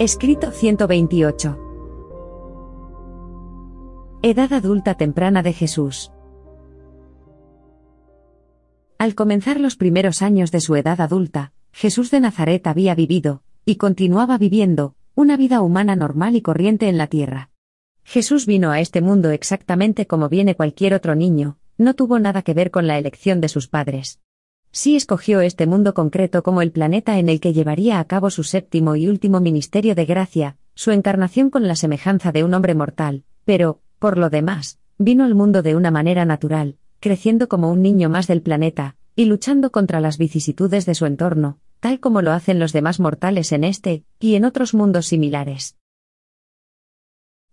Escrito 128. Edad adulta temprana de Jesús. Al comenzar los primeros años de su edad adulta, Jesús de Nazaret había vivido, y continuaba viviendo, una vida humana normal y corriente en la tierra. Jesús vino a este mundo exactamente como viene cualquier otro niño, no tuvo nada que ver con la elección de sus padres. Sí escogió este mundo concreto como el planeta en el que llevaría a cabo su séptimo y último ministerio de gracia, su encarnación con la semejanza de un hombre mortal, pero, por lo demás, vino al mundo de una manera natural, creciendo como un niño más del planeta, y luchando contra las vicisitudes de su entorno, tal como lo hacen los demás mortales en este, y en otros mundos similares.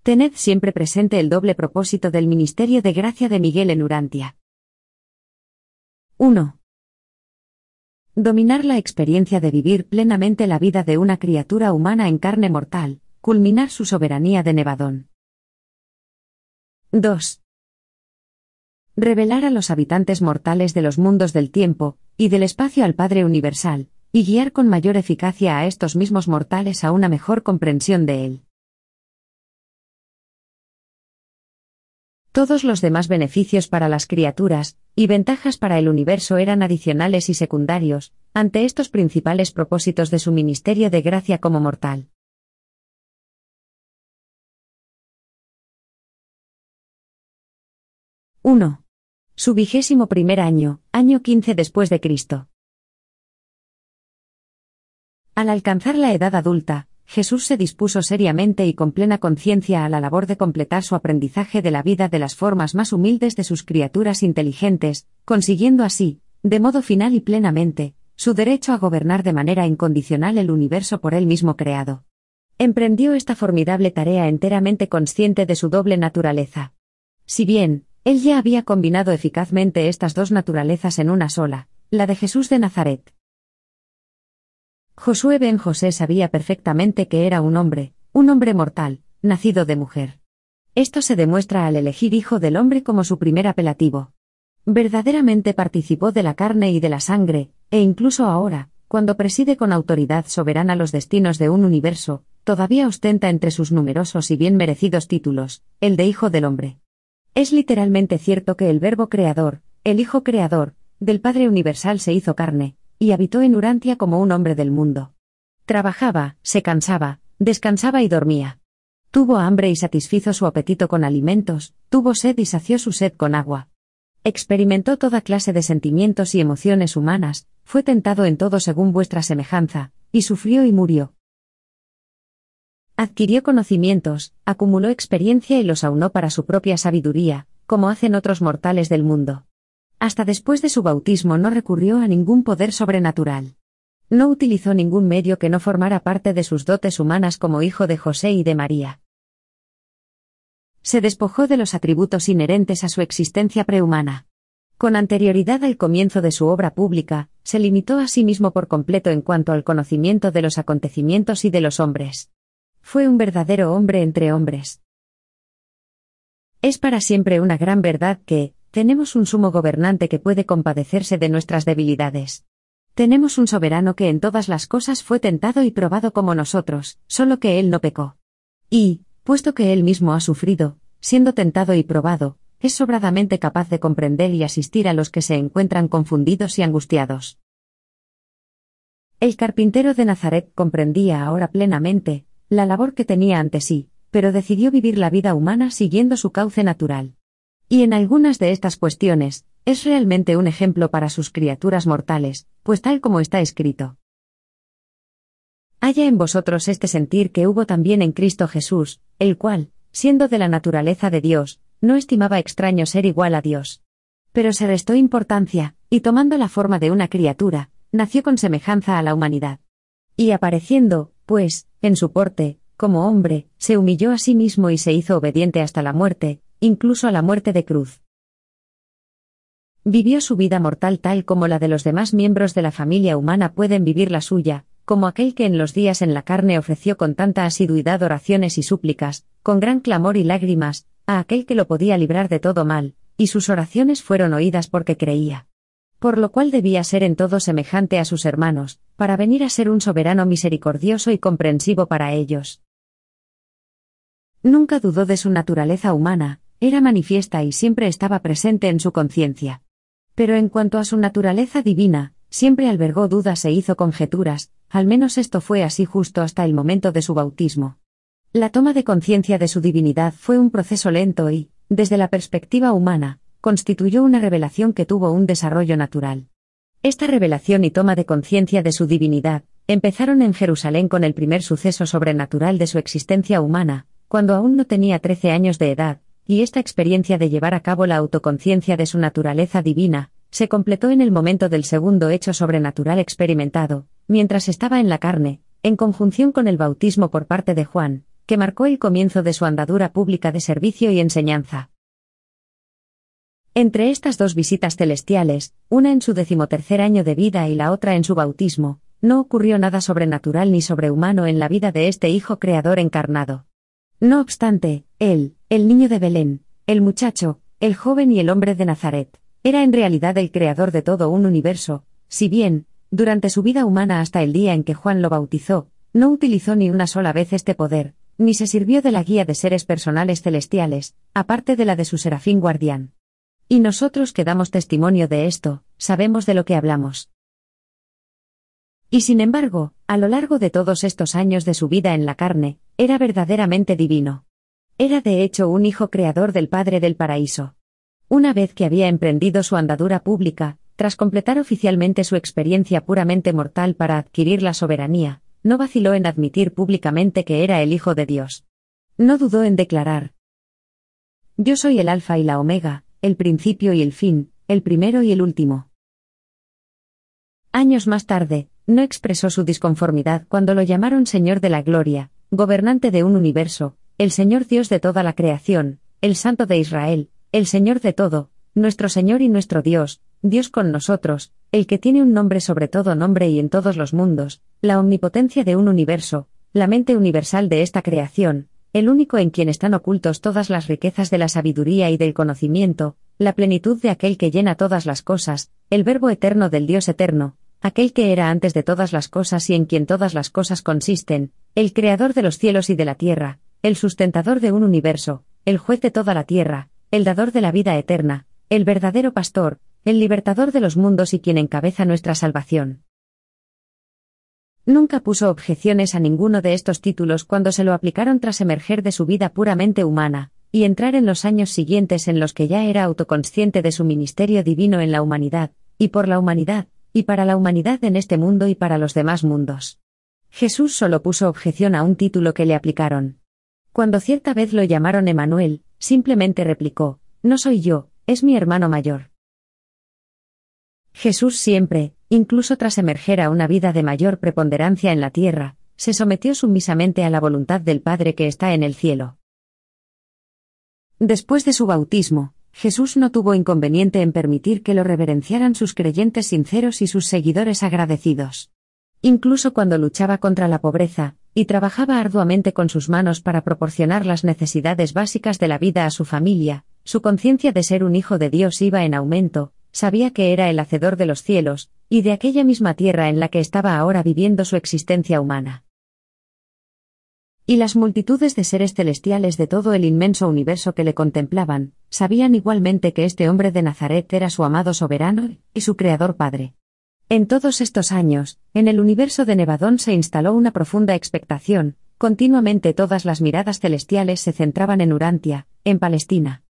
Tened siempre presente el doble propósito del ministerio de gracia de Miguel en Urantia. 1 dominar la experiencia de vivir plenamente la vida de una criatura humana en carne mortal, culminar su soberanía de Nevadón. 2. Revelar a los habitantes mortales de los mundos del tiempo y del espacio al Padre Universal, y guiar con mayor eficacia a estos mismos mortales a una mejor comprensión de él. Todos los demás beneficios para las criaturas, y ventajas para el universo eran adicionales y secundarios, ante estos principales propósitos de su ministerio de gracia como mortal. ¡1! Su vigésimo primer año, año 15 después de Cristo. Al alcanzar la edad adulta, Jesús se dispuso seriamente y con plena conciencia a la labor de completar su aprendizaje de la vida de las formas más humildes de sus criaturas inteligentes, consiguiendo así, de modo final y plenamente, su derecho a gobernar de manera incondicional el universo por él mismo creado. Emprendió esta formidable tarea enteramente consciente de su doble naturaleza. Si bien, él ya había combinado eficazmente estas dos naturalezas en una sola, la de Jesús de Nazaret, Josué ben José sabía perfectamente que era un hombre, un hombre mortal, nacido de mujer. Esto se demuestra al elegir hijo del hombre como su primer apelativo. Verdaderamente participó de la carne y de la sangre, e incluso ahora, cuando preside con autoridad soberana los destinos de un universo, todavía ostenta entre sus numerosos y bien merecidos títulos, el de Hijo del Hombre. Es literalmente cierto que el Verbo Creador, el Hijo Creador, del Padre Universal se hizo carne, y habitó en Urantia como un hombre del mundo. Trabajaba, se cansaba, descansaba y dormía. Tuvo hambre y satisfizo su apetito con alimentos, tuvo sed y sació su sed con agua. Experimentó toda clase de sentimientos y emociones humanas, fue tentado en todo según vuestra semejanza, y sufrió y murió. Adquirió conocimientos, acumuló experiencia y los aunó para su propia sabiduría, como hacen otros mortales del mundo. Hasta después de su bautismo no recurrió a ningún poder sobrenatural. No utilizó ningún medio que no formara parte de sus dotes humanas como hijo de José y de María. Se despojó de los atributos inherentes a su existencia prehumana. Con anterioridad al comienzo de su obra pública, se limitó a sí mismo por completo en cuanto al conocimiento de los acontecimientos y de los hombres. Fue un verdadero hombre entre hombres. Es para siempre una gran verdad que, tenemos un sumo gobernante que puede compadecerse de nuestras debilidades. Tenemos un soberano que en todas las cosas fue tentado y probado como nosotros, solo que él no pecó. Y, puesto que él mismo ha sufrido, siendo tentado y probado, es sobradamente capaz de comprender y asistir a los que se encuentran confundidos y angustiados. El carpintero de Nazaret comprendía ahora plenamente la labor que tenía ante sí, pero decidió vivir la vida humana siguiendo su cauce natural. Y en algunas de estas cuestiones, es realmente un ejemplo para sus criaturas mortales, pues tal como está escrito. Haya en vosotros este sentir que hubo también en Cristo Jesús, el cual, siendo de la naturaleza de Dios, no estimaba extraño ser igual a Dios. Pero se restó importancia, y tomando la forma de una criatura, nació con semejanza a la humanidad. Y apareciendo, pues, en su porte, como hombre, se humilló a sí mismo y se hizo obediente hasta la muerte, incluso a la muerte de cruz. Vivió su vida mortal tal como la de los demás miembros de la familia humana pueden vivir la suya, como aquel que en los días en la carne ofreció con tanta asiduidad oraciones y súplicas, con gran clamor y lágrimas, a aquel que lo podía librar de todo mal, y sus oraciones fueron oídas porque creía. por lo cual debía ser en todo semejante a sus hermanos, para venir a ser un soberano misericordioso y comprensivo para ellos. Nunca dudó de su naturaleza humana, era manifiesta y siempre estaba presente en su conciencia. Pero en cuanto a su naturaleza divina, siempre albergó dudas e hizo conjeturas, al menos esto fue así justo hasta el momento de su bautismo. La toma de conciencia de su divinidad fue un proceso lento y, desde la perspectiva humana, constituyó una revelación que tuvo un desarrollo natural. Esta revelación y toma de conciencia de su divinidad, empezaron en Jerusalén con el primer suceso sobrenatural de su existencia humana, cuando aún no tenía trece años de edad, y esta experiencia de llevar a cabo la autoconciencia de su naturaleza divina, se completó en el momento del segundo hecho sobrenatural experimentado, mientras estaba en la carne, en conjunción con el bautismo por parte de Juan, que marcó el comienzo de su andadura pública de servicio y enseñanza. Entre estas dos visitas celestiales, una en su decimotercer año de vida y la otra en su bautismo, no ocurrió nada sobrenatural ni sobrehumano en la vida de este Hijo Creador encarnado. No obstante, él, el niño de Belén, el muchacho, el joven y el hombre de Nazaret, era en realidad el creador de todo un universo, si bien, durante su vida humana hasta el día en que Juan lo bautizó, no utilizó ni una sola vez este poder, ni se sirvió de la guía de seres personales celestiales, aparte de la de su serafín guardián. Y nosotros que damos testimonio de esto, sabemos de lo que hablamos. Y sin embargo, a lo largo de todos estos años de su vida en la carne, era verdaderamente divino. Era de hecho un hijo creador del Padre del Paraíso. Una vez que había emprendido su andadura pública, tras completar oficialmente su experiencia puramente mortal para adquirir la soberanía, no vaciló en admitir públicamente que era el Hijo de Dios. No dudó en declarar, Yo soy el Alfa y la Omega, el principio y el fin, el primero y el último. Años más tarde, no expresó su disconformidad cuando lo llamaron Señor de la Gloria, gobernante de un universo, el Señor Dios de toda la creación, el Santo de Israel, el Señor de todo, nuestro Señor y nuestro Dios, Dios con nosotros, el que tiene un nombre sobre todo nombre y en todos los mundos, la omnipotencia de un universo, la mente universal de esta creación, el único en quien están ocultos todas las riquezas de la sabiduría y del conocimiento, la plenitud de aquel que llena todas las cosas, el verbo eterno del Dios eterno, aquel que era antes de todas las cosas y en quien todas las cosas consisten, el creador de los cielos y de la tierra, el sustentador de un universo, el juez de toda la tierra, el dador de la vida eterna, el verdadero pastor, el libertador de los mundos y quien encabeza nuestra salvación. Nunca puso objeciones a ninguno de estos títulos cuando se lo aplicaron tras emerger de su vida puramente humana, y entrar en los años siguientes en los que ya era autoconsciente de su ministerio divino en la humanidad, y por la humanidad, y para la humanidad en este mundo y para los demás mundos. Jesús solo puso objeción a un título que le aplicaron. Cuando cierta vez lo llamaron Emanuel, simplemente replicó, No soy yo, es mi hermano mayor. Jesús siempre, incluso tras emerger a una vida de mayor preponderancia en la tierra, se sometió sumisamente a la voluntad del Padre que está en el cielo. Después de su bautismo, Jesús no tuvo inconveniente en permitir que lo reverenciaran sus creyentes sinceros y sus seguidores agradecidos. Incluso cuando luchaba contra la pobreza, y trabajaba arduamente con sus manos para proporcionar las necesidades básicas de la vida a su familia, su conciencia de ser un hijo de Dios iba en aumento, sabía que era el hacedor de los cielos, y de aquella misma tierra en la que estaba ahora viviendo su existencia humana. Y las multitudes de seres celestiales de todo el inmenso universo que le contemplaban, sabían igualmente que este hombre de Nazaret era su amado soberano y su creador Padre. En todos estos años, en el universo de Nevadón se instaló una profunda expectación, continuamente todas las miradas celestiales se centraban en Urantia, en Palestina.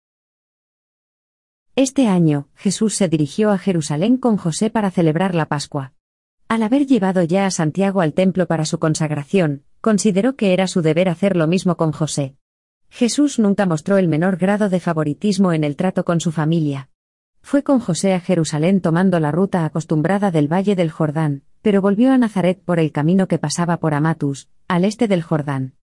Este año, Jesús se dirigió a Jerusalén con José para celebrar la Pascua. Al haber llevado ya a Santiago al templo para su consagración, consideró que era su deber hacer lo mismo con José. Jesús nunca mostró el menor grado de favoritismo en el trato con su familia. Fue con José a Jerusalén tomando la ruta acostumbrada del Valle del Jordán, pero volvió a Nazaret por el camino que pasaba por Amatus, al este del Jordán.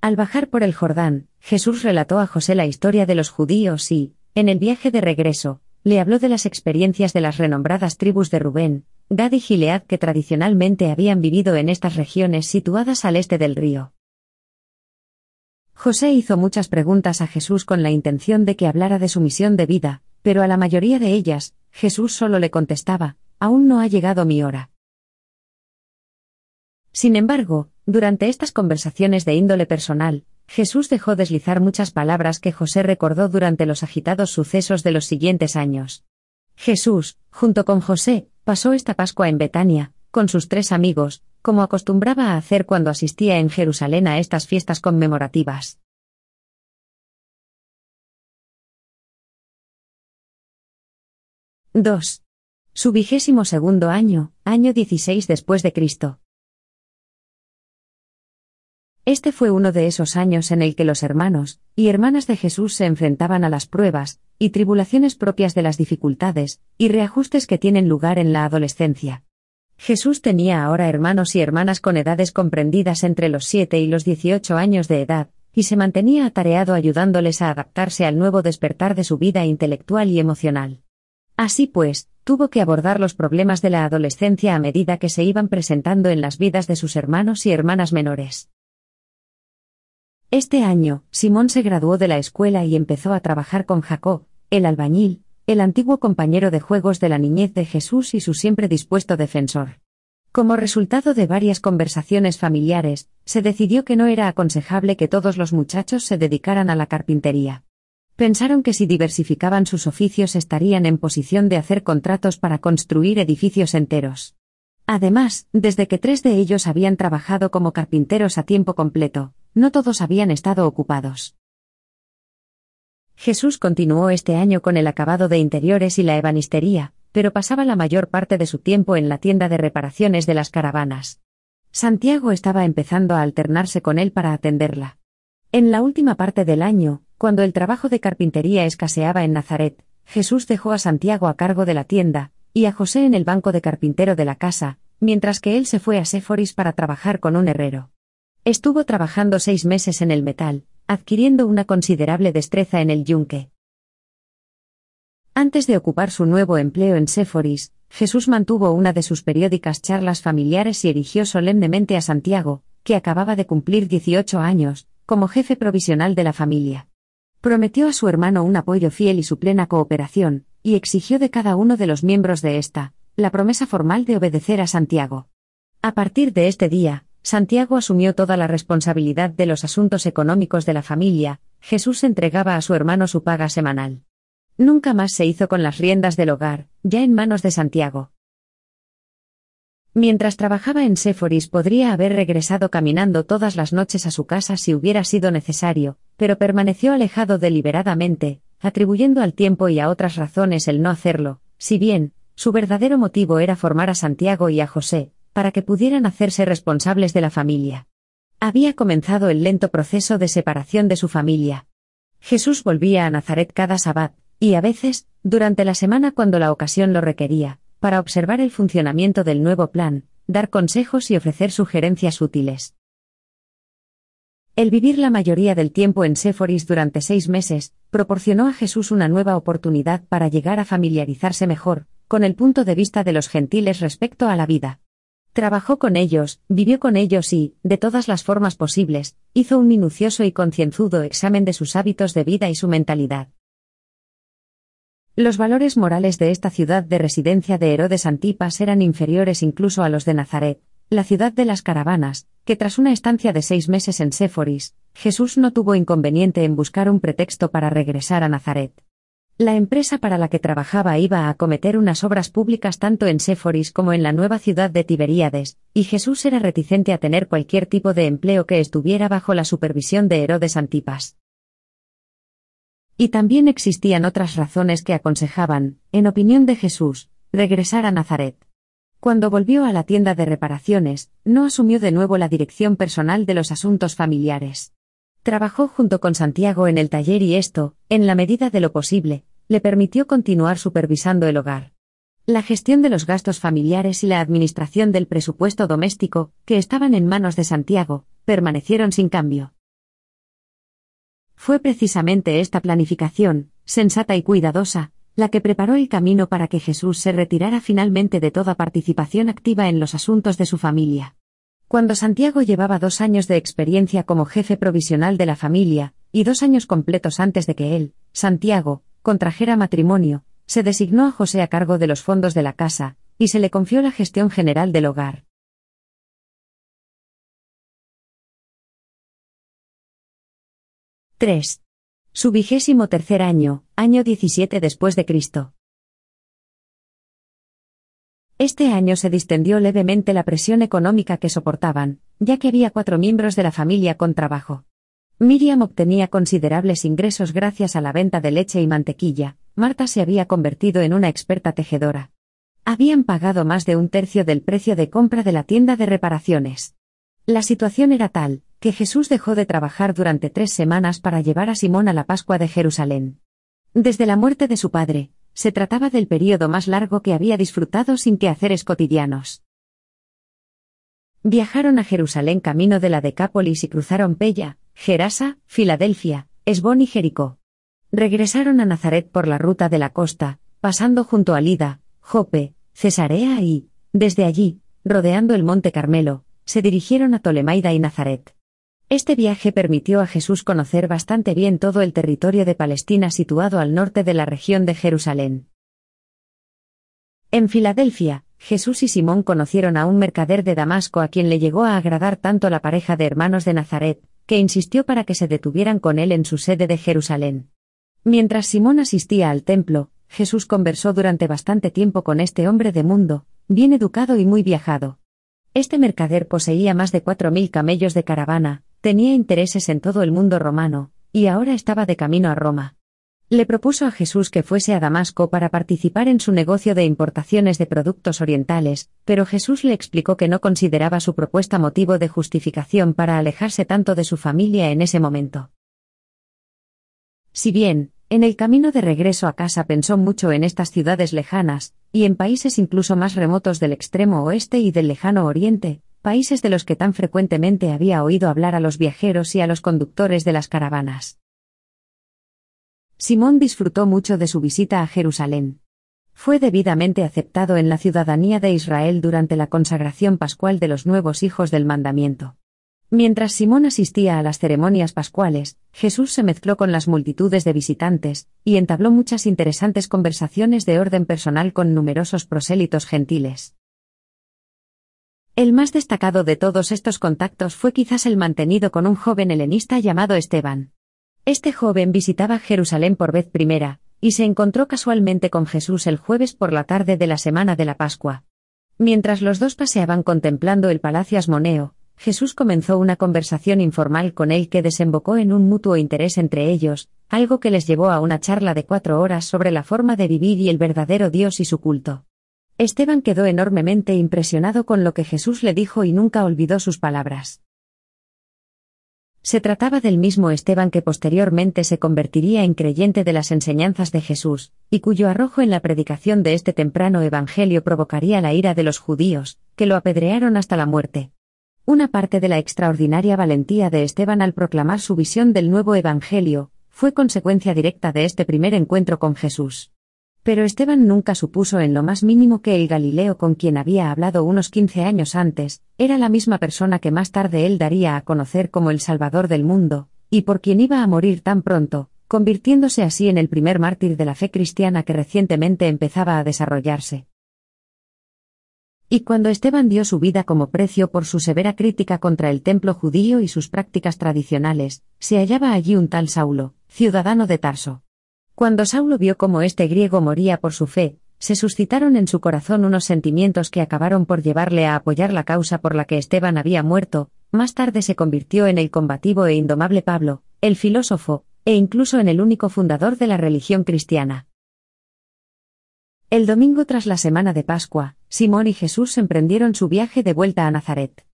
Al bajar por el Jordán, Jesús relató a José la historia de los judíos y, en el viaje de regreso, le habló de las experiencias de las renombradas tribus de Rubén, Gad y Gilead que tradicionalmente habían vivido en estas regiones situadas al este del río. José hizo muchas preguntas a Jesús con la intención de que hablara de su misión de vida, pero a la mayoría de ellas, Jesús solo le contestaba, aún no ha llegado mi hora. Sin embargo, durante estas conversaciones de índole personal, Jesús dejó deslizar muchas palabras que José recordó durante los agitados sucesos de los siguientes años. Jesús, junto con José, pasó esta Pascua en Betania, con sus tres amigos, como acostumbraba a hacer cuando asistía en Jerusalén a estas fiestas conmemorativas. —2. Su vigésimo segundo año, año 16 después de Cristo. Este fue uno de esos años en el que los hermanos y hermanas de Jesús se enfrentaban a las pruebas y tribulaciones propias de las dificultades y reajustes que tienen lugar en la adolescencia. Jesús tenía ahora hermanos y hermanas con edades comprendidas entre los 7 y los 18 años de edad, y se mantenía atareado ayudándoles a adaptarse al nuevo despertar de su vida intelectual y emocional. Así pues, tuvo que abordar los problemas de la adolescencia a medida que se iban presentando en las vidas de sus hermanos y hermanas menores. Este año, Simón se graduó de la escuela y empezó a trabajar con Jacob, el albañil, el antiguo compañero de juegos de la niñez de Jesús y su siempre dispuesto defensor. Como resultado de varias conversaciones familiares, se decidió que no era aconsejable que todos los muchachos se dedicaran a la carpintería. Pensaron que si diversificaban sus oficios estarían en posición de hacer contratos para construir edificios enteros. Además, desde que tres de ellos habían trabajado como carpinteros a tiempo completo, no todos habían estado ocupados. Jesús continuó este año con el acabado de interiores y la ebanistería, pero pasaba la mayor parte de su tiempo en la tienda de reparaciones de las caravanas. Santiago estaba empezando a alternarse con él para atenderla. En la última parte del año, cuando el trabajo de carpintería escaseaba en Nazaret, Jesús dejó a Santiago a cargo de la tienda, y a José en el banco de carpintero de la casa, mientras que él se fue a Séforis para trabajar con un herrero. Estuvo trabajando seis meses en el metal, adquiriendo una considerable destreza en el yunque. Antes de ocupar su nuevo empleo en Séforis, Jesús mantuvo una de sus periódicas charlas familiares y erigió solemnemente a Santiago, que acababa de cumplir 18 años, como jefe provisional de la familia. Prometió a su hermano un apoyo fiel y su plena cooperación, y exigió de cada uno de los miembros de esta, la promesa formal de obedecer a Santiago. A partir de este día, Santiago asumió toda la responsabilidad de los asuntos económicos de la familia, Jesús entregaba a su hermano su paga semanal. Nunca más se hizo con las riendas del hogar, ya en manos de Santiago. Mientras trabajaba en Séforis podría haber regresado caminando todas las noches a su casa si hubiera sido necesario, pero permaneció alejado deliberadamente, atribuyendo al tiempo y a otras razones el no hacerlo, si bien, su verdadero motivo era formar a Santiago y a José, para que pudieran hacerse responsables de la familia. Había comenzado el lento proceso de separación de su familia. Jesús volvía a Nazaret cada sabbat, y a veces, durante la semana cuando la ocasión lo requería, para observar el funcionamiento del nuevo plan, dar consejos y ofrecer sugerencias útiles. El vivir la mayoría del tiempo en Séforis durante seis meses, proporcionó a Jesús una nueva oportunidad para llegar a familiarizarse mejor, con el punto de vista de los gentiles respecto a la vida. Trabajó con ellos, vivió con ellos y, de todas las formas posibles, hizo un minucioso y concienzudo examen de sus hábitos de vida y su mentalidad. Los valores morales de esta ciudad de residencia de Herodes Antipas eran inferiores incluso a los de Nazaret, la ciudad de las caravanas, que tras una estancia de seis meses en Séforis, Jesús no tuvo inconveniente en buscar un pretexto para regresar a Nazaret. La empresa para la que trabajaba iba a acometer unas obras públicas tanto en Séforis como en la nueva ciudad de Tiberíades, y Jesús era reticente a tener cualquier tipo de empleo que estuviera bajo la supervisión de Herodes Antipas. Y también existían otras razones que aconsejaban, en opinión de Jesús, regresar a Nazaret. Cuando volvió a la tienda de reparaciones, no asumió de nuevo la dirección personal de los asuntos familiares. Trabajó junto con Santiago en el taller y esto, en la medida de lo posible, le permitió continuar supervisando el hogar. La gestión de los gastos familiares y la administración del presupuesto doméstico, que estaban en manos de Santiago, permanecieron sin cambio. Fue precisamente esta planificación, sensata y cuidadosa, la que preparó el camino para que Jesús se retirara finalmente de toda participación activa en los asuntos de su familia. Cuando Santiago llevaba dos años de experiencia como jefe provisional de la familia, y dos años completos antes de que él, Santiago, contrajera matrimonio, se designó a José a cargo de los fondos de la casa, y se le confió la gestión general del hogar. —3. Su vigésimo tercer año, año 17 después de Cristo. Este año se distendió levemente la presión económica que soportaban, ya que había cuatro miembros de la familia con trabajo. Miriam obtenía considerables ingresos gracias a la venta de leche y mantequilla, Marta se había convertido en una experta tejedora. Habían pagado más de un tercio del precio de compra de la tienda de reparaciones. La situación era tal, que Jesús dejó de trabajar durante tres semanas para llevar a Simón a la Pascua de Jerusalén. Desde la muerte de su padre, se trataba del período más largo que había disfrutado sin quehaceres cotidianos. Viajaron a Jerusalén camino de la Decápolis y cruzaron Pella, Gerasa, Filadelfia, Esbón y Jericó. Regresaron a Nazaret por la ruta de la costa, pasando junto a Lida, Jope, Cesarea y, desde allí, rodeando el monte Carmelo, se dirigieron a Tolemaida y Nazaret. Este viaje permitió a Jesús conocer bastante bien todo el territorio de Palestina situado al norte de la región de Jerusalén. En Filadelfia, Jesús y Simón conocieron a un mercader de Damasco a quien le llegó a agradar tanto la pareja de hermanos de Nazaret, que insistió para que se detuvieran con él en su sede de Jerusalén. Mientras Simón asistía al templo, Jesús conversó durante bastante tiempo con este hombre de mundo, bien educado y muy viajado. Este mercader poseía más de cuatro mil camellos de caravana, tenía intereses en todo el mundo romano, y ahora estaba de camino a Roma. Le propuso a Jesús que fuese a Damasco para participar en su negocio de importaciones de productos orientales, pero Jesús le explicó que no consideraba su propuesta motivo de justificación para alejarse tanto de su familia en ese momento. Si bien, en el camino de regreso a casa pensó mucho en estas ciudades lejanas, y en países incluso más remotos del extremo oeste y del lejano oriente, países de los que tan frecuentemente había oído hablar a los viajeros y a los conductores de las caravanas. Simón disfrutó mucho de su visita a Jerusalén. Fue debidamente aceptado en la ciudadanía de Israel durante la consagración pascual de los nuevos hijos del mandamiento. Mientras Simón asistía a las ceremonias pascuales, Jesús se mezcló con las multitudes de visitantes, y entabló muchas interesantes conversaciones de orden personal con numerosos prosélitos gentiles. El más destacado de todos estos contactos fue quizás el mantenido con un joven helenista llamado Esteban. Este joven visitaba Jerusalén por vez primera, y se encontró casualmente con Jesús el jueves por la tarde de la semana de la Pascua. Mientras los dos paseaban contemplando el palacio Asmoneo, Jesús comenzó una conversación informal con él que desembocó en un mutuo interés entre ellos, algo que les llevó a una charla de cuatro horas sobre la forma de vivir y el verdadero Dios y su culto. Esteban quedó enormemente impresionado con lo que Jesús le dijo y nunca olvidó sus palabras. Se trataba del mismo Esteban que posteriormente se convertiría en creyente de las enseñanzas de Jesús, y cuyo arrojo en la predicación de este temprano Evangelio provocaría la ira de los judíos, que lo apedrearon hasta la muerte. Una parte de la extraordinaria valentía de Esteban al proclamar su visión del nuevo Evangelio, fue consecuencia directa de este primer encuentro con Jesús. Pero Esteban nunca supuso en lo más mínimo que el Galileo con quien había hablado unos 15 años antes, era la misma persona que más tarde él daría a conocer como el Salvador del mundo, y por quien iba a morir tan pronto, convirtiéndose así en el primer mártir de la fe cristiana que recientemente empezaba a desarrollarse. Y cuando Esteban dio su vida como precio por su severa crítica contra el templo judío y sus prácticas tradicionales, se hallaba allí un tal Saulo, ciudadano de Tarso. Cuando Saulo vio cómo este griego moría por su fe, se suscitaron en su corazón unos sentimientos que acabaron por llevarle a apoyar la causa por la que Esteban había muerto, más tarde se convirtió en el combativo e indomable Pablo, el filósofo, e incluso en el único fundador de la religión cristiana. El domingo tras la semana de Pascua, Simón y Jesús emprendieron su viaje de vuelta a Nazaret.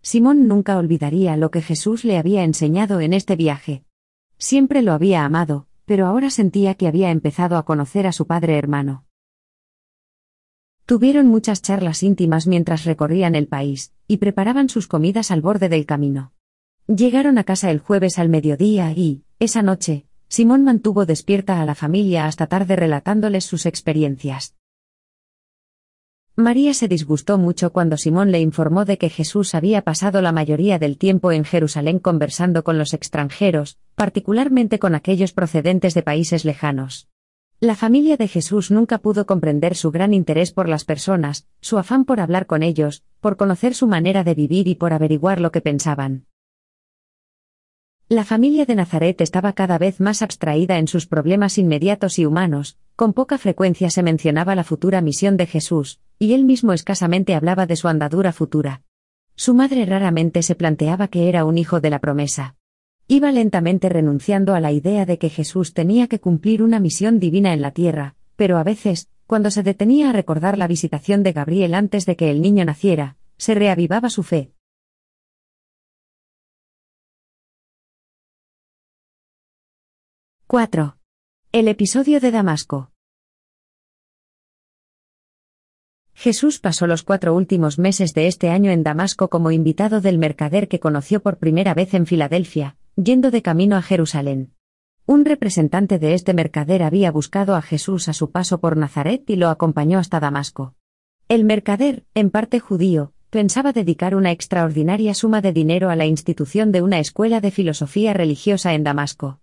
Simón nunca olvidaría lo que Jesús le había enseñado en este viaje. Siempre lo había amado, pero ahora sentía que había empezado a conocer a su padre hermano. Tuvieron muchas charlas íntimas mientras recorrían el país, y preparaban sus comidas al borde del camino. Llegaron a casa el jueves al mediodía y, esa noche, Simón mantuvo despierta a la familia hasta tarde relatándoles sus experiencias. María se disgustó mucho cuando Simón le informó de que Jesús había pasado la mayoría del tiempo en Jerusalén conversando con los extranjeros, particularmente con aquellos procedentes de países lejanos. La familia de Jesús nunca pudo comprender su gran interés por las personas, su afán por hablar con ellos, por conocer su manera de vivir y por averiguar lo que pensaban. La familia de Nazaret estaba cada vez más abstraída en sus problemas inmediatos y humanos, con poca frecuencia se mencionaba la futura misión de Jesús, y él mismo escasamente hablaba de su andadura futura. Su madre raramente se planteaba que era un hijo de la promesa. Iba lentamente renunciando a la idea de que Jesús tenía que cumplir una misión divina en la tierra, pero a veces, cuando se detenía a recordar la visitación de Gabriel antes de que el niño naciera, se reavivaba su fe. 4. El episodio de Damasco. Jesús pasó los cuatro últimos meses de este año en Damasco como invitado del mercader que conoció por primera vez en Filadelfia, yendo de camino a Jerusalén. Un representante de este mercader había buscado a Jesús a su paso por Nazaret y lo acompañó hasta Damasco. El mercader, en parte judío, pensaba dedicar una extraordinaria suma de dinero a la institución de una escuela de filosofía religiosa en Damasco.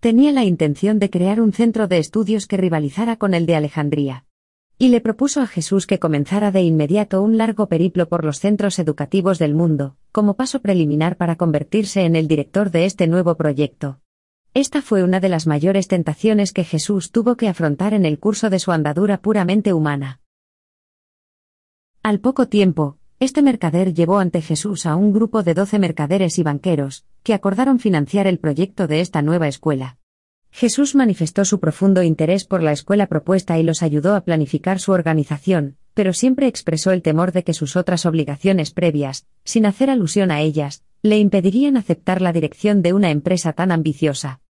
Tenía la intención de crear un centro de estudios que rivalizara con el de Alejandría. Y le propuso a Jesús que comenzara de inmediato un largo periplo por los centros educativos del mundo, como paso preliminar para convertirse en el director de este nuevo proyecto. Esta fue una de las mayores tentaciones que Jesús tuvo que afrontar en el curso de su andadura puramente humana. Al poco tiempo, este mercader llevó ante Jesús a un grupo de doce mercaderes y banqueros, que acordaron financiar el proyecto de esta nueva escuela. Jesús manifestó su profundo interés por la escuela propuesta y los ayudó a planificar su organización, pero siempre expresó el temor de que sus otras obligaciones previas, sin hacer alusión a ellas, le impedirían aceptar la dirección de una empresa tan ambiciosa.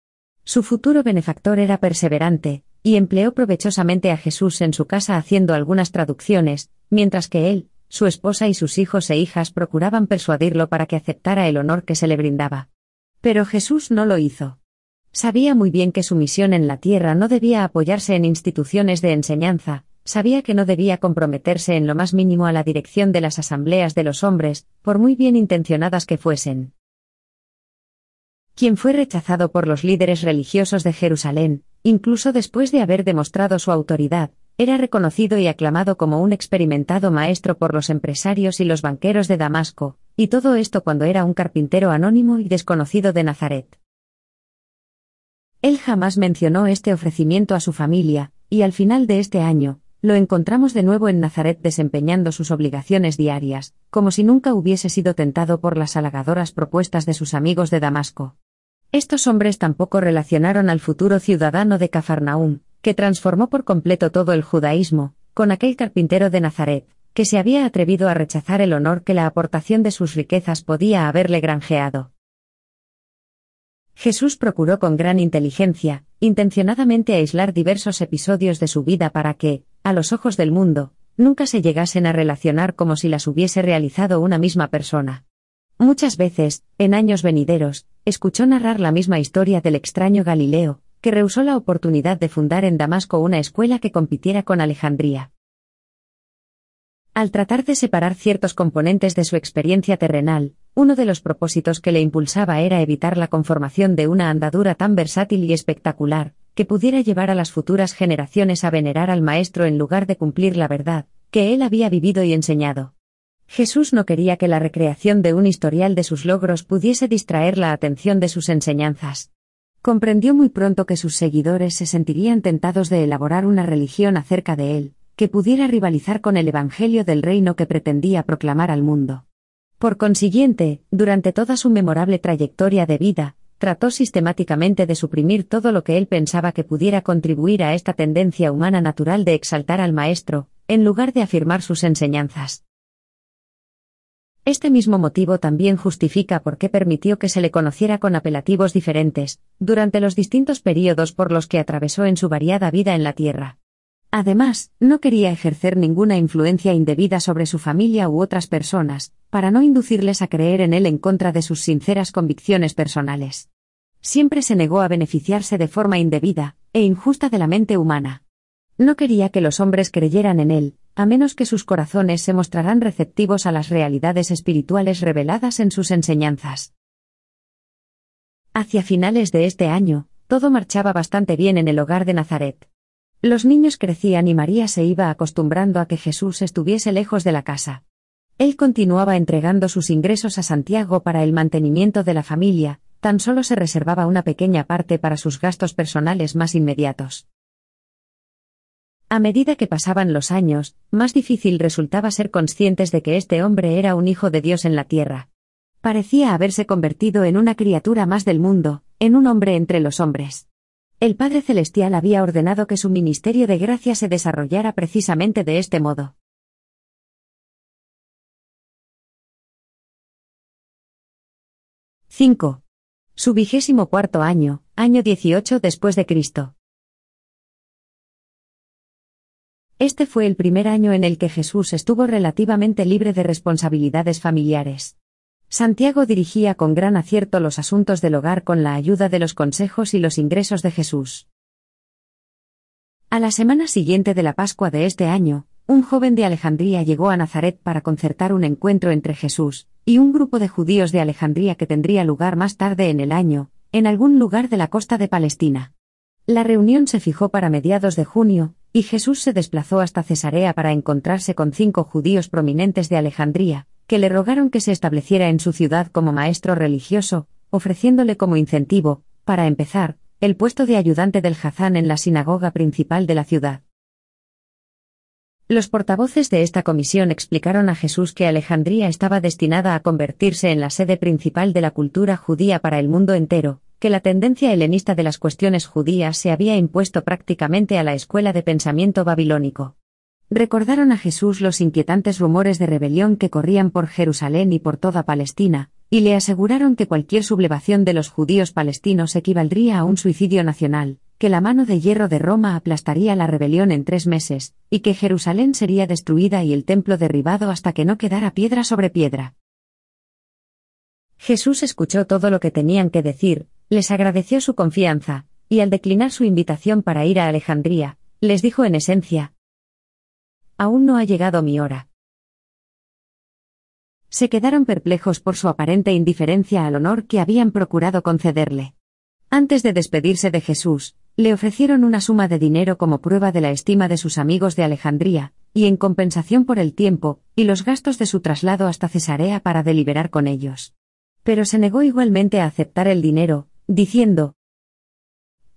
Su futuro benefactor era perseverante, y empleó provechosamente a Jesús en su casa haciendo algunas traducciones, mientras que él, su esposa y sus hijos e hijas procuraban persuadirlo para que aceptara el honor que se le brindaba. Pero Jesús no lo hizo. Sabía muy bien que su misión en la tierra no debía apoyarse en instituciones de enseñanza, sabía que no debía comprometerse en lo más mínimo a la dirección de las asambleas de los hombres, por muy bien intencionadas que fuesen. Quien fue rechazado por los líderes religiosos de Jerusalén, incluso después de haber demostrado su autoridad, era reconocido y aclamado como un experimentado maestro por los empresarios y los banqueros de Damasco, y todo esto cuando era un carpintero anónimo y desconocido de Nazaret. Él jamás mencionó este ofrecimiento a su familia, y al final de este año, lo encontramos de nuevo en Nazaret desempeñando sus obligaciones diarias, como si nunca hubiese sido tentado por las halagadoras propuestas de sus amigos de Damasco. Estos hombres tampoco relacionaron al futuro ciudadano de Cafarnaúm, que transformó por completo todo el judaísmo, con aquel carpintero de Nazaret, que se había atrevido a rechazar el honor que la aportación de sus riquezas podía haberle granjeado. Jesús procuró con gran inteligencia, intencionadamente aislar diversos episodios de su vida para que, a los ojos del mundo, nunca se llegasen a relacionar como si las hubiese realizado una misma persona. Muchas veces, en años venideros, escuchó narrar la misma historia del extraño Galileo, que rehusó la oportunidad de fundar en Damasco una escuela que compitiera con Alejandría. Al tratar de separar ciertos componentes de su experiencia terrenal, uno de los propósitos que le impulsaba era evitar la conformación de una andadura tan versátil y espectacular, que pudiera llevar a las futuras generaciones a venerar al Maestro en lugar de cumplir la verdad, que él había vivido y enseñado. Jesús no quería que la recreación de un historial de sus logros pudiese distraer la atención de sus enseñanzas. Comprendió muy pronto que sus seguidores se sentirían tentados de elaborar una religión acerca de él, que pudiera rivalizar con el Evangelio del reino que pretendía proclamar al mundo. Por consiguiente, durante toda su memorable trayectoria de vida, trató sistemáticamente de suprimir todo lo que él pensaba que pudiera contribuir a esta tendencia humana natural de exaltar al Maestro, en lugar de afirmar sus enseñanzas. Este mismo motivo también justifica por qué permitió que se le conociera con apelativos diferentes, durante los distintos períodos por los que atravesó en su variada vida en la Tierra. Además, no quería ejercer ninguna influencia indebida sobre su familia u otras personas, para no inducirles a creer en él en contra de sus sinceras convicciones personales. Siempre se negó a beneficiarse de forma indebida e injusta de la mente humana. No quería que los hombres creyeran en él, a menos que sus corazones se mostrarán receptivos a las realidades espirituales reveladas en sus enseñanzas. Hacia finales de este año, todo marchaba bastante bien en el hogar de Nazaret. Los niños crecían y María se iba acostumbrando a que Jesús estuviese lejos de la casa. Él continuaba entregando sus ingresos a Santiago para el mantenimiento de la familia, tan solo se reservaba una pequeña parte para sus gastos personales más inmediatos. A medida que pasaban los años, más difícil resultaba ser conscientes de que este hombre era un hijo de Dios en la tierra. Parecía haberse convertido en una criatura más del mundo, en un hombre entre los hombres. El Padre Celestial había ordenado que su ministerio de gracia se desarrollara precisamente de este modo. —5. Su vigésimo cuarto año, año 18 después de Cristo. Este fue el primer año en el que Jesús estuvo relativamente libre de responsabilidades familiares. Santiago dirigía con gran acierto los asuntos del hogar con la ayuda de los consejos y los ingresos de Jesús. A la semana siguiente de la Pascua de este año, un joven de Alejandría llegó a Nazaret para concertar un encuentro entre Jesús y un grupo de judíos de Alejandría que tendría lugar más tarde en el año, en algún lugar de la costa de Palestina. La reunión se fijó para mediados de junio, y Jesús se desplazó hasta Cesarea para encontrarse con cinco judíos prominentes de Alejandría, que le rogaron que se estableciera en su ciudad como maestro religioso, ofreciéndole como incentivo, para empezar, el puesto de ayudante del Hazán en la sinagoga principal de la ciudad. Los portavoces de esta comisión explicaron a Jesús que Alejandría estaba destinada a convertirse en la sede principal de la cultura judía para el mundo entero, que la tendencia helenista de las cuestiones judías se había impuesto prácticamente a la escuela de pensamiento babilónico. Recordaron a Jesús los inquietantes rumores de rebelión que corrían por Jerusalén y por toda Palestina, y le aseguraron que cualquier sublevación de los judíos palestinos equivaldría a un suicidio nacional, que la mano de hierro de Roma aplastaría la rebelión en tres meses, y que Jerusalén sería destruida y el templo derribado hasta que no quedara piedra sobre piedra. Jesús escuchó todo lo que tenían que decir, les agradeció su confianza, y al declinar su invitación para ir a Alejandría, les dijo en esencia, Aún no ha llegado mi hora. Se quedaron perplejos por su aparente indiferencia al honor que habían procurado concederle. Antes de despedirse de Jesús, le ofrecieron una suma de dinero como prueba de la estima de sus amigos de Alejandría, y en compensación por el tiempo y los gastos de su traslado hasta Cesarea para deliberar con ellos. Pero se negó igualmente a aceptar el dinero, diciendo,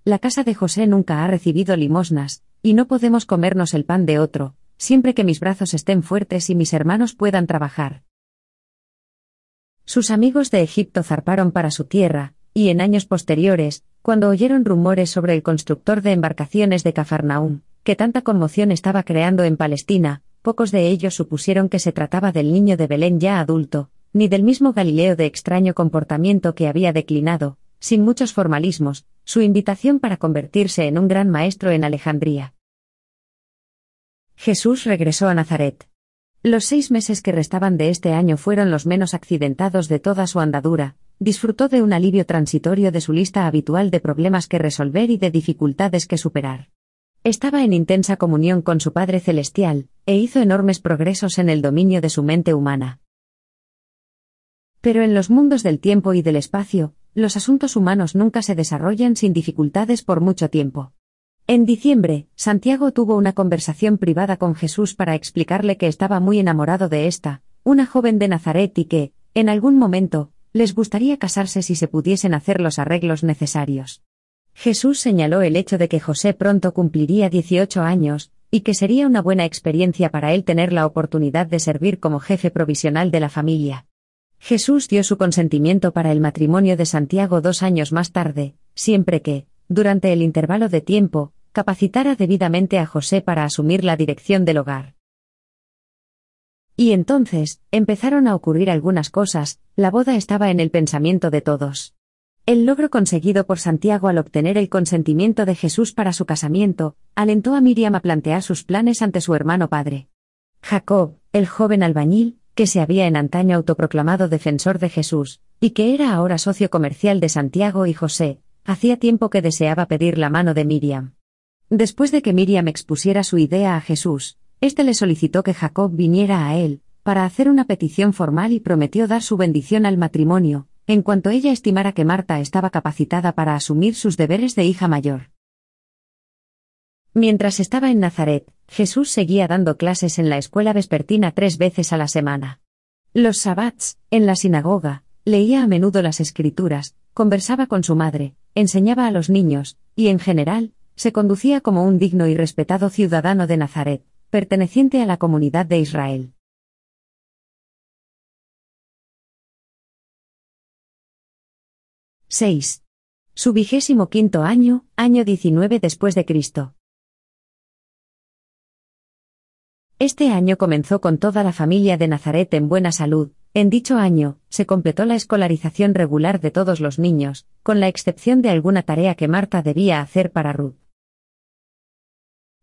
La casa de José nunca ha recibido limosnas, y no podemos comernos el pan de otro, siempre que mis brazos estén fuertes y mis hermanos puedan trabajar. Sus amigos de Egipto zarparon para su tierra, y en años posteriores, cuando oyeron rumores sobre el constructor de embarcaciones de Cafarnaúm, que tanta conmoción estaba creando en Palestina, pocos de ellos supusieron que se trataba del niño de Belén ya adulto, ni del mismo Galileo de extraño comportamiento que había declinado, sin muchos formalismos, su invitación para convertirse en un gran maestro en Alejandría. Jesús regresó a Nazaret. Los seis meses que restaban de este año fueron los menos accidentados de toda su andadura, disfrutó de un alivio transitorio de su lista habitual de problemas que resolver y de dificultades que superar. Estaba en intensa comunión con su Padre Celestial, e hizo enormes progresos en el dominio de su mente humana. Pero en los mundos del tiempo y del espacio, los asuntos humanos nunca se desarrollan sin dificultades por mucho tiempo. En diciembre, Santiago tuvo una conversación privada con Jesús para explicarle que estaba muy enamorado de esta, una joven de Nazaret y que, en algún momento, les gustaría casarse si se pudiesen hacer los arreglos necesarios. Jesús señaló el hecho de que José pronto cumpliría 18 años, y que sería una buena experiencia para él tener la oportunidad de servir como jefe provisional de la familia. Jesús dio su consentimiento para el matrimonio de Santiago dos años más tarde, siempre que, durante el intervalo de tiempo, capacitara debidamente a José para asumir la dirección del hogar. Y entonces, empezaron a ocurrir algunas cosas, la boda estaba en el pensamiento de todos. El logro conseguido por Santiago al obtener el consentimiento de Jesús para su casamiento, alentó a Miriam a plantear sus planes ante su hermano padre. Jacob, el joven albañil, que se había en antaño autoproclamado defensor de Jesús, y que era ahora socio comercial de Santiago y José, Hacía tiempo que deseaba pedir la mano de Miriam. Después de que Miriam expusiera su idea a Jesús, éste le solicitó que Jacob viniera a él, para hacer una petición formal y prometió dar su bendición al matrimonio, en cuanto ella estimara que Marta estaba capacitada para asumir sus deberes de hija mayor. Mientras estaba en Nazaret, Jesús seguía dando clases en la escuela vespertina tres veces a la semana. Los sabbats, en la sinagoga, leía a menudo las escrituras, conversaba con su madre, enseñaba a los niños, y en general, se conducía como un digno y respetado ciudadano de Nazaret, perteneciente a la comunidad de Israel. 6. Su vigésimo quinto año, año 19 después de Cristo. Este año comenzó con toda la familia de Nazaret en buena salud. En dicho año, se completó la escolarización regular de todos los niños, con la excepción de alguna tarea que Marta debía hacer para Ruth.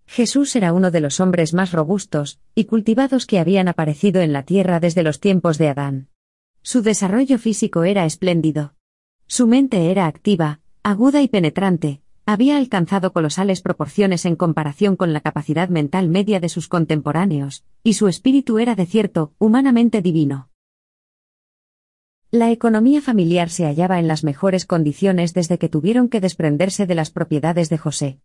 Jesús era uno de los hombres más robustos y cultivados que habían aparecido en la tierra desde los tiempos de Adán. Su desarrollo físico era espléndido. Su mente era activa, aguda y penetrante, había alcanzado colosales proporciones en comparación con la capacidad mental media de sus contemporáneos, y su espíritu era de cierto, humanamente divino. La economía familiar se hallaba en las mejores condiciones desde que tuvieron que desprenderse de las propiedades de José.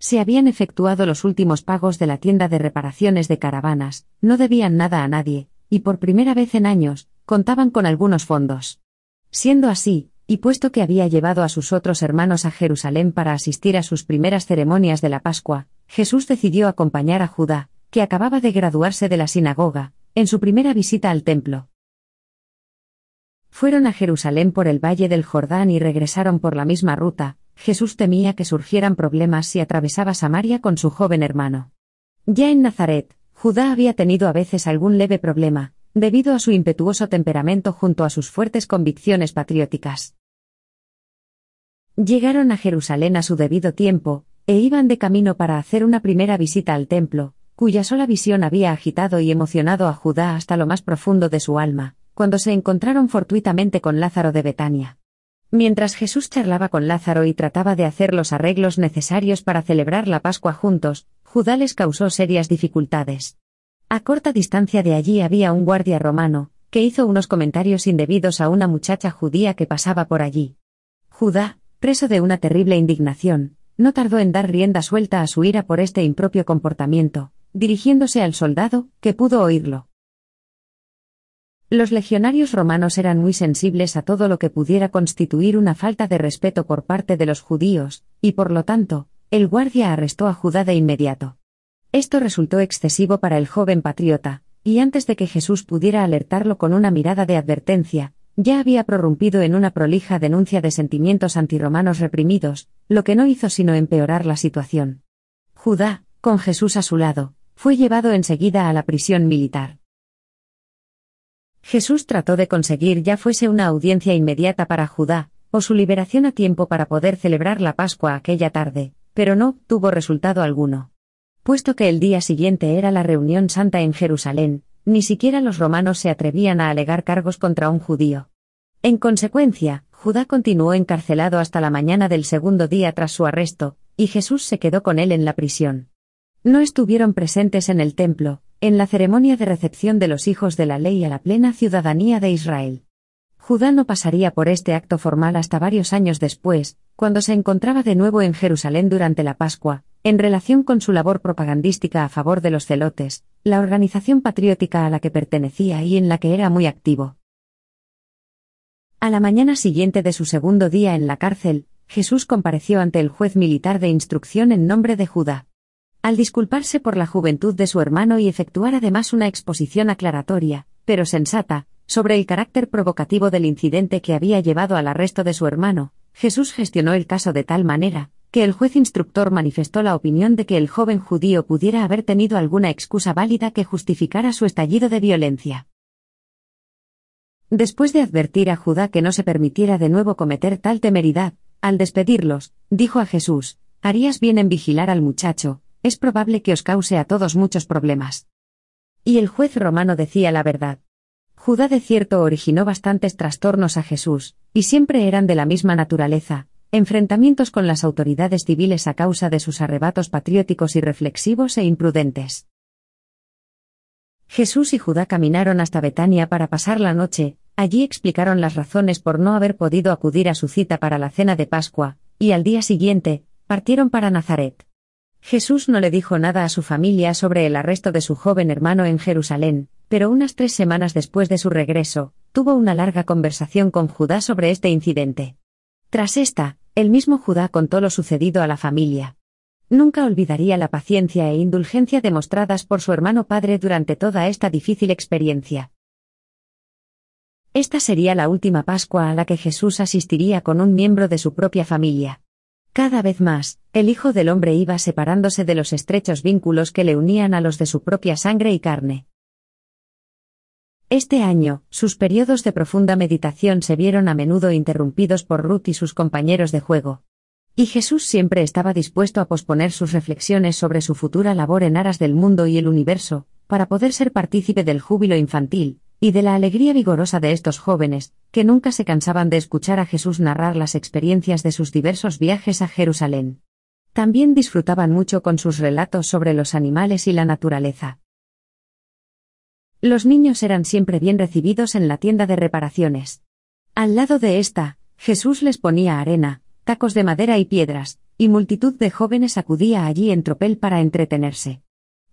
Se habían efectuado los últimos pagos de la tienda de reparaciones de caravanas, no debían nada a nadie, y por primera vez en años, contaban con algunos fondos. Siendo así, y puesto que había llevado a sus otros hermanos a Jerusalén para asistir a sus primeras ceremonias de la Pascua, Jesús decidió acompañar a Judá, que acababa de graduarse de la sinagoga, en su primera visita al templo. Fueron a Jerusalén por el valle del Jordán y regresaron por la misma ruta, Jesús temía que surgieran problemas si atravesaba Samaria con su joven hermano. Ya en Nazaret, Judá había tenido a veces algún leve problema, debido a su impetuoso temperamento junto a sus fuertes convicciones patrióticas. Llegaron a Jerusalén a su debido tiempo, e iban de camino para hacer una primera visita al templo, cuya sola visión había agitado y emocionado a Judá hasta lo más profundo de su alma, cuando se encontraron fortuitamente con Lázaro de Betania. Mientras Jesús charlaba con Lázaro y trataba de hacer los arreglos necesarios para celebrar la Pascua juntos, Judá les causó serias dificultades. A corta distancia de allí había un guardia romano, que hizo unos comentarios indebidos a una muchacha judía que pasaba por allí. Judá, preso de una terrible indignación, no tardó en dar rienda suelta a su ira por este impropio comportamiento, dirigiéndose al soldado, que pudo oírlo. Los legionarios romanos eran muy sensibles a todo lo que pudiera constituir una falta de respeto por parte de los judíos, y por lo tanto, el guardia arrestó a Judá de inmediato. Esto resultó excesivo para el joven patriota, y antes de que Jesús pudiera alertarlo con una mirada de advertencia, ya había prorrumpido en una prolija denuncia de sentimientos antiromanos reprimidos, lo que no hizo sino empeorar la situación. Judá, con Jesús a su lado, fue llevado enseguida a la prisión militar. Jesús trató de conseguir ya fuese una audiencia inmediata para Judá, o su liberación a tiempo para poder celebrar la Pascua aquella tarde, pero no tuvo resultado alguno. Puesto que el día siguiente era la reunión santa en Jerusalén, ni siquiera los romanos se atrevían a alegar cargos contra un judío. En consecuencia, Judá continuó encarcelado hasta la mañana del segundo día tras su arresto, y Jesús se quedó con él en la prisión. No estuvieron presentes en el templo, en la ceremonia de recepción de los hijos de la ley a la plena ciudadanía de Israel. Judá no pasaría por este acto formal hasta varios años después, cuando se encontraba de nuevo en Jerusalén durante la Pascua, en relación con su labor propagandística a favor de los celotes, la organización patriótica a la que pertenecía y en la que era muy activo. A la mañana siguiente de su segundo día en la cárcel, Jesús compareció ante el juez militar de instrucción en nombre de Judá. Al disculparse por la juventud de su hermano y efectuar además una exposición aclaratoria, pero sensata, sobre el carácter provocativo del incidente que había llevado al arresto de su hermano, Jesús gestionó el caso de tal manera, que el juez instructor manifestó la opinión de que el joven judío pudiera haber tenido alguna excusa válida que justificara su estallido de violencia. Después de advertir a Judá que no se permitiera de nuevo cometer tal temeridad, al despedirlos, dijo a Jesús, harías bien en vigilar al muchacho, es probable que os cause a todos muchos problemas. Y el juez romano decía la verdad. Judá de cierto originó bastantes trastornos a Jesús, y siempre eran de la misma naturaleza, enfrentamientos con las autoridades civiles a causa de sus arrebatos patrióticos y reflexivos e imprudentes. Jesús y Judá caminaron hasta Betania para pasar la noche, allí explicaron las razones por no haber podido acudir a su cita para la cena de Pascua, y al día siguiente, partieron para Nazaret. Jesús no le dijo nada a su familia sobre el arresto de su joven hermano en Jerusalén, pero unas tres semanas después de su regreso, tuvo una larga conversación con Judá sobre este incidente. Tras esta, el mismo Judá contó lo sucedido a la familia. Nunca olvidaría la paciencia e indulgencia demostradas por su hermano padre durante toda esta difícil experiencia. Esta sería la última Pascua a la que Jesús asistiría con un miembro de su propia familia. Cada vez más, el Hijo del Hombre iba separándose de los estrechos vínculos que le unían a los de su propia sangre y carne. Este año, sus periodos de profunda meditación se vieron a menudo interrumpidos por Ruth y sus compañeros de juego. Y Jesús siempre estaba dispuesto a posponer sus reflexiones sobre su futura labor en aras del mundo y el universo, para poder ser partícipe del júbilo infantil, y de la alegría vigorosa de estos jóvenes, que nunca se cansaban de escuchar a Jesús narrar las experiencias de sus diversos viajes a Jerusalén. También disfrutaban mucho con sus relatos sobre los animales y la naturaleza. Los niños eran siempre bien recibidos en la tienda de reparaciones. Al lado de esta, Jesús les ponía arena, tacos de madera y piedras, y multitud de jóvenes acudía allí en tropel para entretenerse.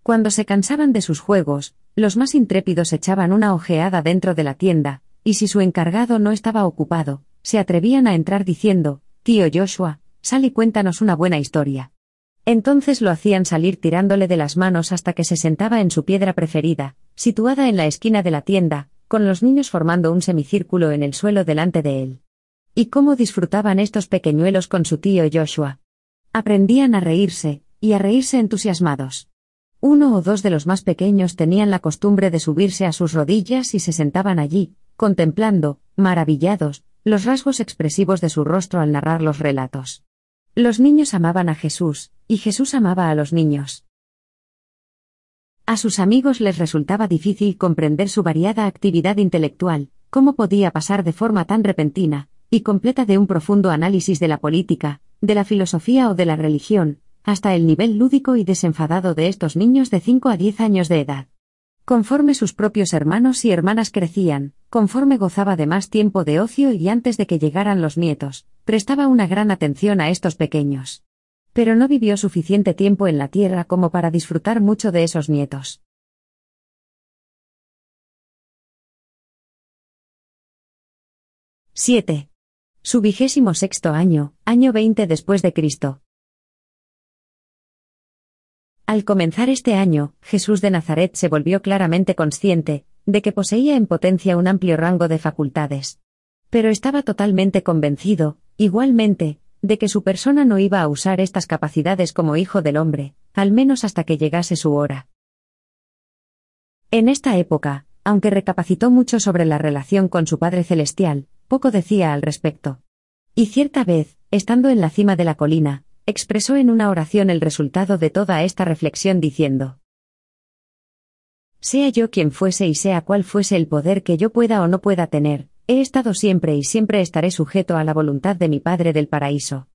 Cuando se cansaban de sus juegos, los más intrépidos echaban una ojeada dentro de la tienda, y si su encargado no estaba ocupado, se atrevían a entrar diciendo, Tío Joshua, sal y cuéntanos una buena historia. Entonces lo hacían salir tirándole de las manos hasta que se sentaba en su piedra preferida, situada en la esquina de la tienda, con los niños formando un semicírculo en el suelo delante de él. ¿Y cómo disfrutaban estos pequeñuelos con su tío Joshua? Aprendían a reírse, y a reírse entusiasmados. Uno o dos de los más pequeños tenían la costumbre de subirse a sus rodillas y se sentaban allí, contemplando, maravillados, los rasgos expresivos de su rostro al narrar los relatos. Los niños amaban a Jesús, y Jesús amaba a los niños. A sus amigos les resultaba difícil comprender su variada actividad intelectual, cómo podía pasar de forma tan repentina, y completa de un profundo análisis de la política, de la filosofía o de la religión, hasta el nivel lúdico y desenfadado de estos niños de 5 a 10 años de edad. Conforme sus propios hermanos y hermanas crecían, conforme gozaba de más tiempo de ocio y antes de que llegaran los nietos, prestaba una gran atención a estos pequeños. Pero no vivió suficiente tiempo en la tierra como para disfrutar mucho de esos nietos. ¡7! Su vigésimo sexto año, año 20 después de Cristo. Al comenzar este año, Jesús de Nazaret se volvió claramente consciente, de que poseía en potencia un amplio rango de facultades. Pero estaba totalmente convencido, igualmente, de que su persona no iba a usar estas capacidades como hijo del hombre, al menos hasta que llegase su hora. En esta época, aunque recapacitó mucho sobre la relación con su Padre Celestial, poco decía al respecto. Y cierta vez, estando en la cima de la colina, expresó en una oración el resultado de toda esta reflexión diciendo, Sea yo quien fuese y sea cual fuese el poder que yo pueda o no pueda tener, he estado siempre y siempre estaré sujeto a la voluntad de mi Padre del paraíso.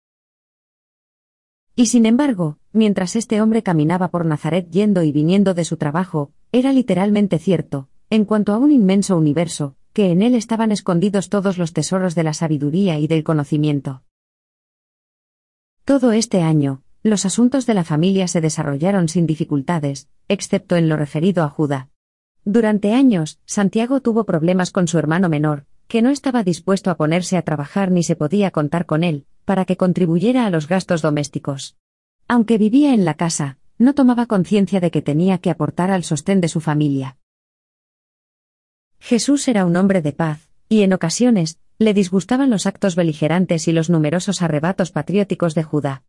Y sin embargo, mientras este hombre caminaba por Nazaret yendo y viniendo de su trabajo, era literalmente cierto, en cuanto a un inmenso universo, que en él estaban escondidos todos los tesoros de la sabiduría y del conocimiento. Todo este año, los asuntos de la familia se desarrollaron sin dificultades, excepto en lo referido a Judá. Durante años, Santiago tuvo problemas con su hermano menor, que no estaba dispuesto a ponerse a trabajar ni se podía contar con él, para que contribuyera a los gastos domésticos. Aunque vivía en la casa, no tomaba conciencia de que tenía que aportar al sostén de su familia. Jesús era un hombre de paz, y en ocasiones, le disgustaban los actos beligerantes y los numerosos arrebatos patrióticos de Judá.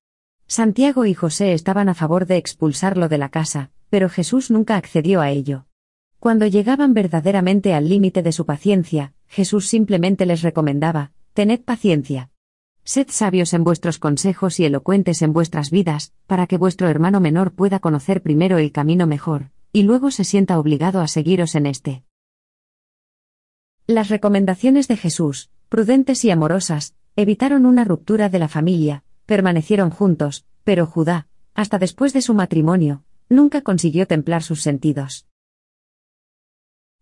Santiago y José estaban a favor de expulsarlo de la casa, pero Jesús nunca accedió a ello. Cuando llegaban verdaderamente al límite de su paciencia, Jesús simplemente les recomendaba, tened paciencia. Sed sabios en vuestros consejos y elocuentes en vuestras vidas, para que vuestro hermano menor pueda conocer primero el camino mejor, y luego se sienta obligado a seguiros en este. Las recomendaciones de Jesús, prudentes y amorosas, evitaron una ruptura de la familia, permanecieron juntos, pero Judá, hasta después de su matrimonio, nunca consiguió templar sus sentidos.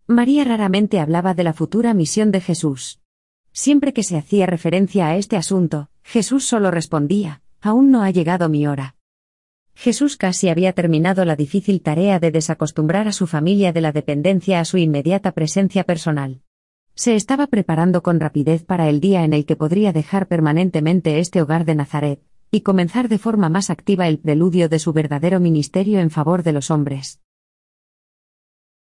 María raramente hablaba de la futura misión de Jesús. Siempre que se hacía referencia a este asunto, Jesús solo respondía, aún no ha llegado mi hora. Jesús casi había terminado la difícil tarea de desacostumbrar a su familia de la dependencia a su inmediata presencia personal. Se estaba preparando con rapidez para el día en el que podría dejar permanentemente este hogar de Nazaret, y comenzar de forma más activa el preludio de su verdadero ministerio en favor de los hombres.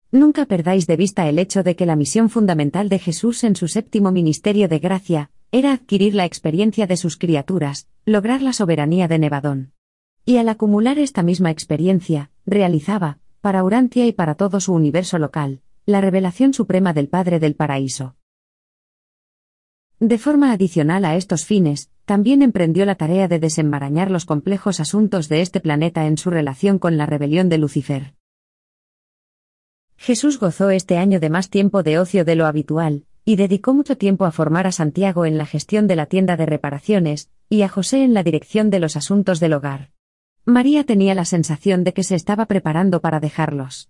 Nunca perdáis de vista el hecho de que la misión fundamental de Jesús en su séptimo ministerio de gracia, era adquirir la experiencia de sus criaturas, lograr la soberanía de Nevadón. Y al acumular esta misma experiencia, realizaba, para Urantia y para todo su universo local, la revelación suprema del Padre del Paraíso. De forma adicional a estos fines, también emprendió la tarea de desenmarañar los complejos asuntos de este planeta en su relación con la rebelión de Lucifer. Jesús gozó este año de más tiempo de ocio de lo habitual, y dedicó mucho tiempo a formar a Santiago en la gestión de la tienda de reparaciones, y a José en la dirección de los asuntos del hogar. María tenía la sensación de que se estaba preparando para dejarlos.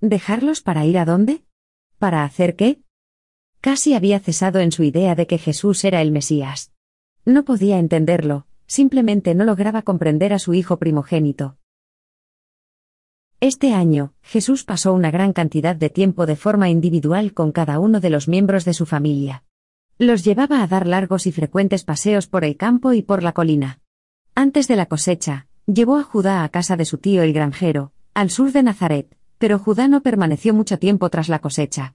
¿Dejarlos para ir a dónde? ¿Para hacer qué? Casi había cesado en su idea de que Jesús era el Mesías. No podía entenderlo, simplemente no lograba comprender a su hijo primogénito. Este año, Jesús pasó una gran cantidad de tiempo de forma individual con cada uno de los miembros de su familia. Los llevaba a dar largos y frecuentes paseos por el campo y por la colina. Antes de la cosecha, Llevó a Judá a casa de su tío el granjero, al sur de Nazaret, pero Judá no permaneció mucho tiempo tras la cosecha.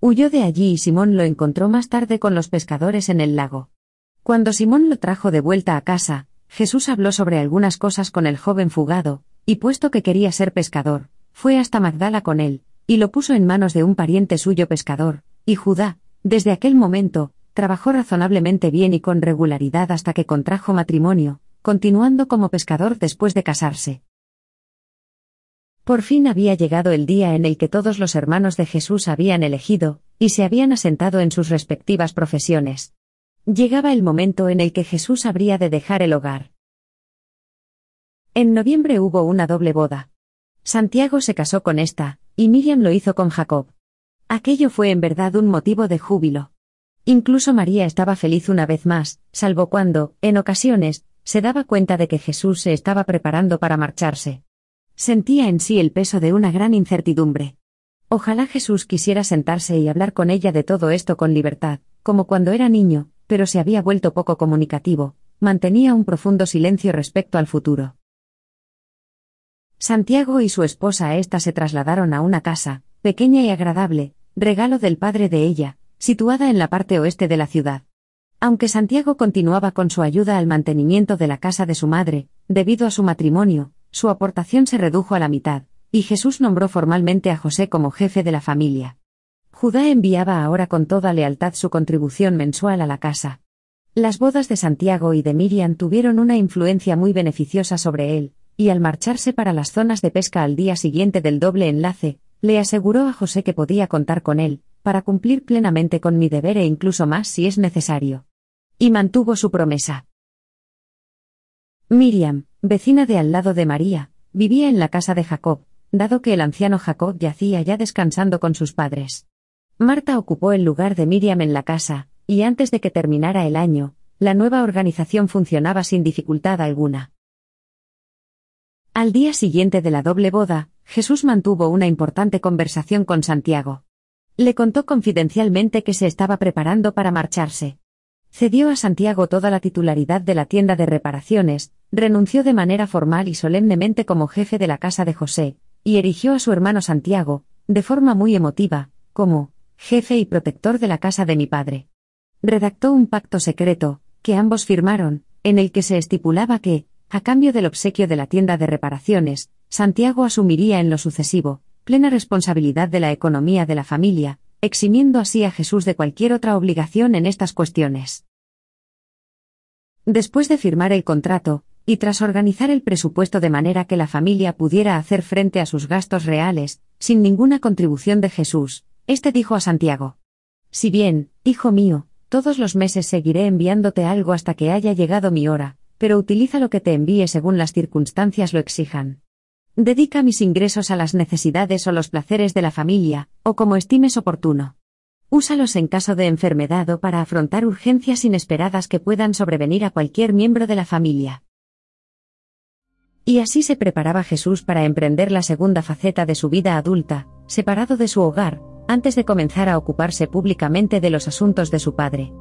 Huyó de allí y Simón lo encontró más tarde con los pescadores en el lago. Cuando Simón lo trajo de vuelta a casa, Jesús habló sobre algunas cosas con el joven fugado, y puesto que quería ser pescador, fue hasta Magdala con él, y lo puso en manos de un pariente suyo pescador, y Judá, desde aquel momento, trabajó razonablemente bien y con regularidad hasta que contrajo matrimonio, continuando como pescador después de casarse. Por fin había llegado el día en el que todos los hermanos de Jesús habían elegido, y se habían asentado en sus respectivas profesiones. Llegaba el momento en el que Jesús habría de dejar el hogar. En noviembre hubo una doble boda. Santiago se casó con esta, y Miriam lo hizo con Jacob. Aquello fue en verdad un motivo de júbilo. Incluso María estaba feliz una vez más, salvo cuando, en ocasiones, se daba cuenta de que Jesús se estaba preparando para marcharse. Sentía en sí el peso de una gran incertidumbre. Ojalá Jesús quisiera sentarse y hablar con ella de todo esto con libertad, como cuando era niño, pero se había vuelto poco comunicativo, mantenía un profundo silencio respecto al futuro. Santiago y su esposa esta se trasladaron a una casa, pequeña y agradable, regalo del padre de ella, situada en la parte oeste de la ciudad. Aunque Santiago continuaba con su ayuda al mantenimiento de la casa de su madre, debido a su matrimonio, su aportación se redujo a la mitad, y Jesús nombró formalmente a José como jefe de la familia. Judá enviaba ahora con toda lealtad su contribución mensual a la casa. Las bodas de Santiago y de Miriam tuvieron una influencia muy beneficiosa sobre él, y al marcharse para las zonas de pesca al día siguiente del doble enlace, le aseguró a José que podía contar con él, para cumplir plenamente con mi deber e incluso más si es necesario. Y mantuvo su promesa. Miriam, vecina de al lado de María, vivía en la casa de Jacob, dado que el anciano Jacob yacía ya descansando con sus padres. Marta ocupó el lugar de Miriam en la casa, y antes de que terminara el año, la nueva organización funcionaba sin dificultad alguna. Al día siguiente de la doble boda, Jesús mantuvo una importante conversación con Santiago. Le contó confidencialmente que se estaba preparando para marcharse. Cedió a Santiago toda la titularidad de la tienda de reparaciones, renunció de manera formal y solemnemente como jefe de la casa de José, y erigió a su hermano Santiago, de forma muy emotiva, como jefe y protector de la casa de mi padre. Redactó un pacto secreto, que ambos firmaron, en el que se estipulaba que, a cambio del obsequio de la tienda de reparaciones, Santiago asumiría en lo sucesivo, plena responsabilidad de la economía de la familia, eximiendo así a Jesús de cualquier otra obligación en estas cuestiones. Después de firmar el contrato, y tras organizar el presupuesto de manera que la familia pudiera hacer frente a sus gastos reales, sin ninguna contribución de Jesús, éste dijo a Santiago. Si bien, hijo mío, todos los meses seguiré enviándote algo hasta que haya llegado mi hora, pero utiliza lo que te envíe según las circunstancias lo exijan. Dedica mis ingresos a las necesidades o los placeres de la familia, o como estimes oportuno. Úsalos en caso de enfermedad o para afrontar urgencias inesperadas que puedan sobrevenir a cualquier miembro de la familia. Y así se preparaba Jesús para emprender la segunda faceta de su vida adulta, separado de su hogar, antes de comenzar a ocuparse públicamente de los asuntos de su Padre.